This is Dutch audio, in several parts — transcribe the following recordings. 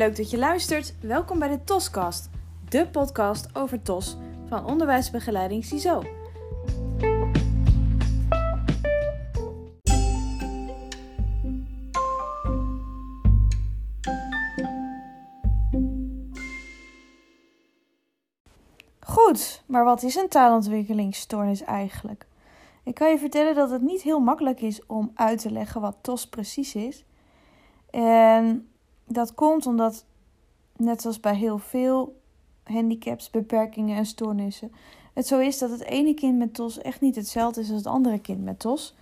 leuk dat je luistert. Welkom bij de TOScast, de podcast over TOS van onderwijsbegeleiding CISO. Goed, maar wat is een taalontwikkelingsstoornis eigenlijk? Ik kan je vertellen dat het niet heel makkelijk is om uit te leggen wat TOS precies is. En dat komt omdat, net zoals bij heel veel handicaps, beperkingen en stoornissen, het zo is dat het ene kind met TOS echt niet hetzelfde is als het andere kind met TOS.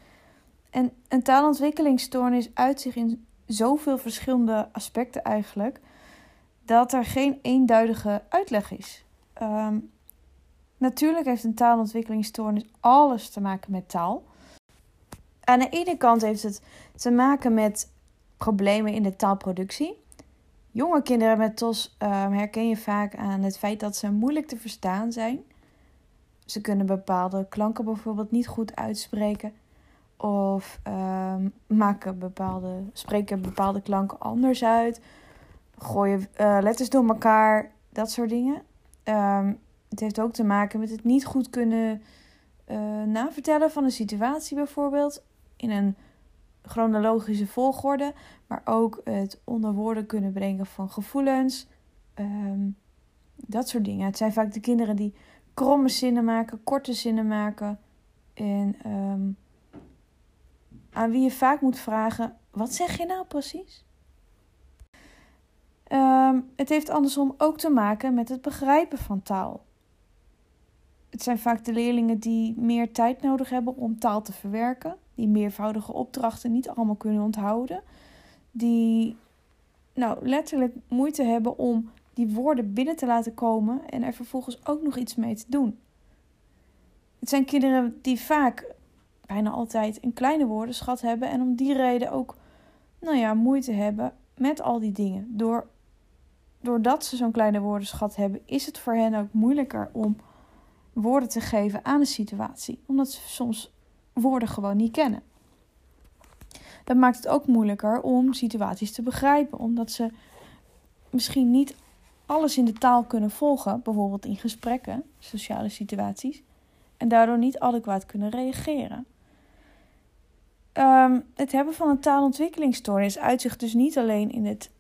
En een taalontwikkelingsstoornis uit zich in zoveel verschillende aspecten eigenlijk, dat er geen eenduidige uitleg is. Ehm, natuurlijk heeft een taalontwikkelingsstoornis alles te maken met taal. Aan de ene kant heeft het te maken met problemen in de taalproductie. Jonge kinderen met TOS ehm, herken je vaak aan het feit dat ze moeilijk te verstaan zijn. Ze kunnen bepaalde klanken bijvoorbeeld niet goed uitspreken. Of um, maken bepaalde, spreken bepaalde klanken anders uit. Gooien uh, letters door elkaar. Dat soort dingen. Um, het heeft ook te maken met het niet goed kunnen uh, navertellen van een situatie bijvoorbeeld. In een chronologische volgorde, maar ook het onder woorden kunnen brengen van gevoelens. Um, dat soort dingen. Het zijn vaak de kinderen die kromme zinnen maken, korte zinnen maken. En um, aan wie je vaak moet vragen: wat zeg je nou precies? Um, het heeft andersom ook te maken met het begrijpen van taal. Het zijn vaak de leerlingen die meer tijd nodig hebben om taal te verwerken die meervoudige opdrachten niet allemaal kunnen onthouden, die nou letterlijk moeite hebben om die woorden binnen te laten komen en er vervolgens ook nog iets mee te doen. Het zijn kinderen die vaak bijna altijd een kleine woordenschat hebben en om die reden ook nou ja, moeite hebben met al die dingen. Door, doordat ze zo'n kleine woordenschat hebben, is het voor hen ook moeilijker om woorden te geven aan een situatie, omdat ze soms woorden gewoon niet kennen. Dat maakt het ook moeilijker om situaties te begrijpen, omdat ze misschien niet alles in de taal kunnen volgen, bijvoorbeeld in gesprekken, sociale situaties, en daardoor niet adequaat kunnen reageren. Um, het hebben van een taalontwikkelingsstoornis uitzicht dus niet alleen in het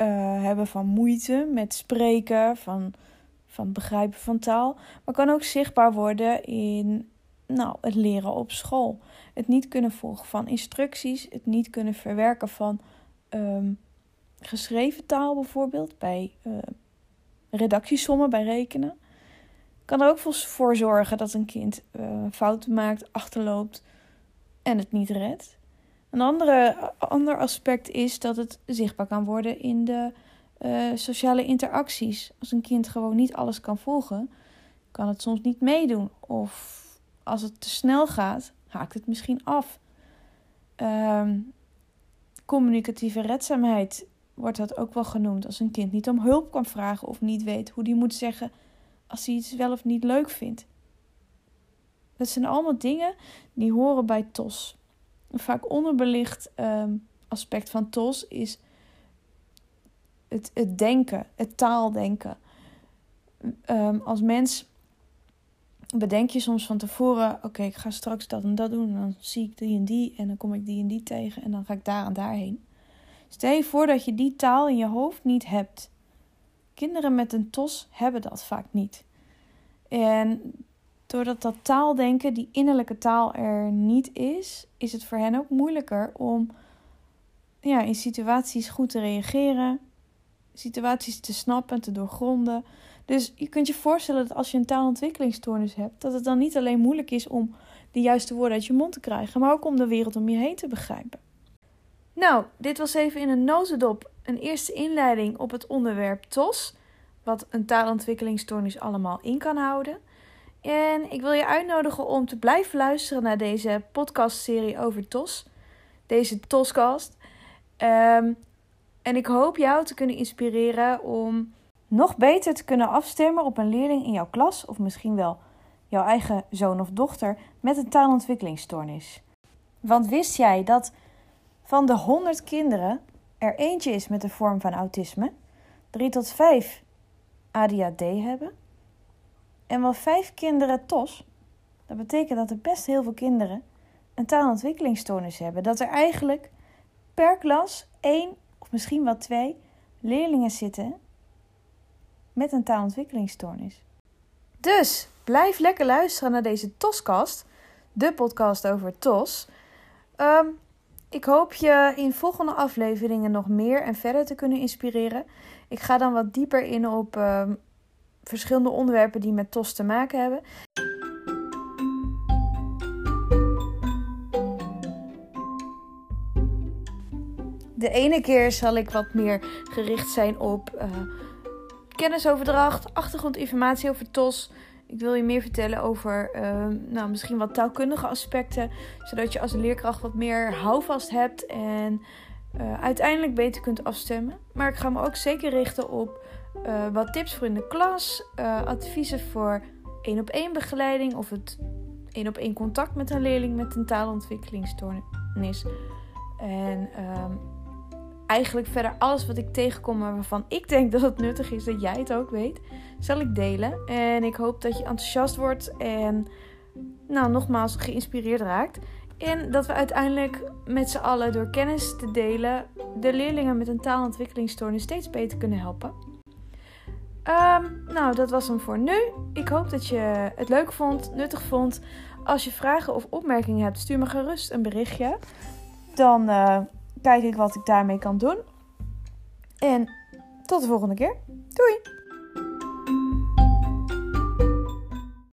uh, hebben van moeite met spreken, van, van het begrijpen van taal, maar kan ook zichtbaar worden in nou, het leren op school. Het niet kunnen volgen van instructies, het niet kunnen verwerken van um, geschreven taal bijvoorbeeld, bij uh, redactiesommen, bij rekenen. Kan er ook voor zorgen dat een kind uh, fouten maakt, achterloopt en het niet redt. Een andere, ander aspect is dat het zichtbaar kan worden in de uh, sociale interacties. Als een kind gewoon niet alles kan volgen, kan het soms niet meedoen of als het te snel gaat, haakt het misschien af. Um, communicatieve redzaamheid wordt dat ook wel genoemd. Als een kind niet om hulp kan vragen of niet weet hoe die moet zeggen als hij iets wel of niet leuk vindt. Dat zijn allemaal dingen die horen bij TOS. Een vaak onderbelicht um, aspect van TOS is het, het denken, het taaldenken. Um, als mens bedenk je soms van tevoren: oké, ik ga straks dat en dat doen. En dan zie ik die en die. En dan kom ik die en die tegen. En dan ga ik daar en daarheen. Stel je voor dat je die taal in je hoofd niet hebt. Kinderen met een TOS hebben dat vaak niet. En doordat dat taaldenken, die innerlijke taal er niet is, is het voor hen ook moeilijker om ja, in situaties goed te reageren, situaties te snappen en te doorgronden. Dus je kunt je voorstellen dat als je een taalontwikkelingsstoornis hebt, dat het dan niet alleen moeilijk is om de juiste woorden uit je mond te krijgen, maar ook om de wereld om je heen te begrijpen. Nou, dit was even in een nozendop een eerste inleiding op het onderwerp TOS, wat een taalontwikkelingsstoornis allemaal in kan houden. En ik wil je uitnodigen om te blijven luisteren naar deze podcastserie over TOS, deze TOScast. Um, en ik hoop jou te kunnen inspireren om nog beter te kunnen afstemmen op een leerling in jouw klas of misschien wel jouw eigen zoon of dochter met een taalontwikkelingsstoornis. Want wist jij dat van de 100 kinderen er eentje is met een vorm van autisme, 3 tot 5 ADHD hebben en wel 5 kinderen TOS, dat betekent dat er best heel veel kinderen een taalontwikkelingsstoornis hebben. Dat er eigenlijk per klas één of misschien wel twee leerlingen zitten met een taalontwikkelingsstoornis. Dus blijf lekker luisteren naar deze TOS-kast, de podcast over TOS. Um, ik hoop je in volgende afleveringen nog meer en verder te kunnen inspireren. Ik ga dan wat dieper in op um, verschillende onderwerpen die met TOS te maken hebben. De ene keer zal ik wat meer gericht zijn op uh, kennisoverdracht, achtergrondinformatie over TOS. Ik wil je meer vertellen over uh, nou, misschien wat taalkundige aspecten, zodat je als leerkracht wat meer houvast hebt en uh, uiteindelijk beter kunt afstemmen. Maar ik ga me ook zeker richten op uh, wat tips voor in de klas, adviezen voor één op één begeleiding of het één op één contact met een leerling met een taalontwikkelingsstoornis. En ehm, eigenlijk verder alles wat ik tegenkom waarvan ik denk dat het nuttig is dat jij het ook weet, zal ik delen. En ik hoop dat je enthousiast wordt en nou nogmaals geïnspireerd raakt. En dat we uiteindelijk met z'n allen door kennis te delen de leerlingen met een taalontwikkelingsstoornis steeds beter kunnen helpen. Um, nou, dat was hem voor nu. Ik hoop dat je het leuk vond, nuttig vond. Als je vragen of opmerkingen hebt, stuur me gerust een berichtje. Dan uh, kijk ik wat ik daarmee kan doen. En tot de volgende keer. Doei!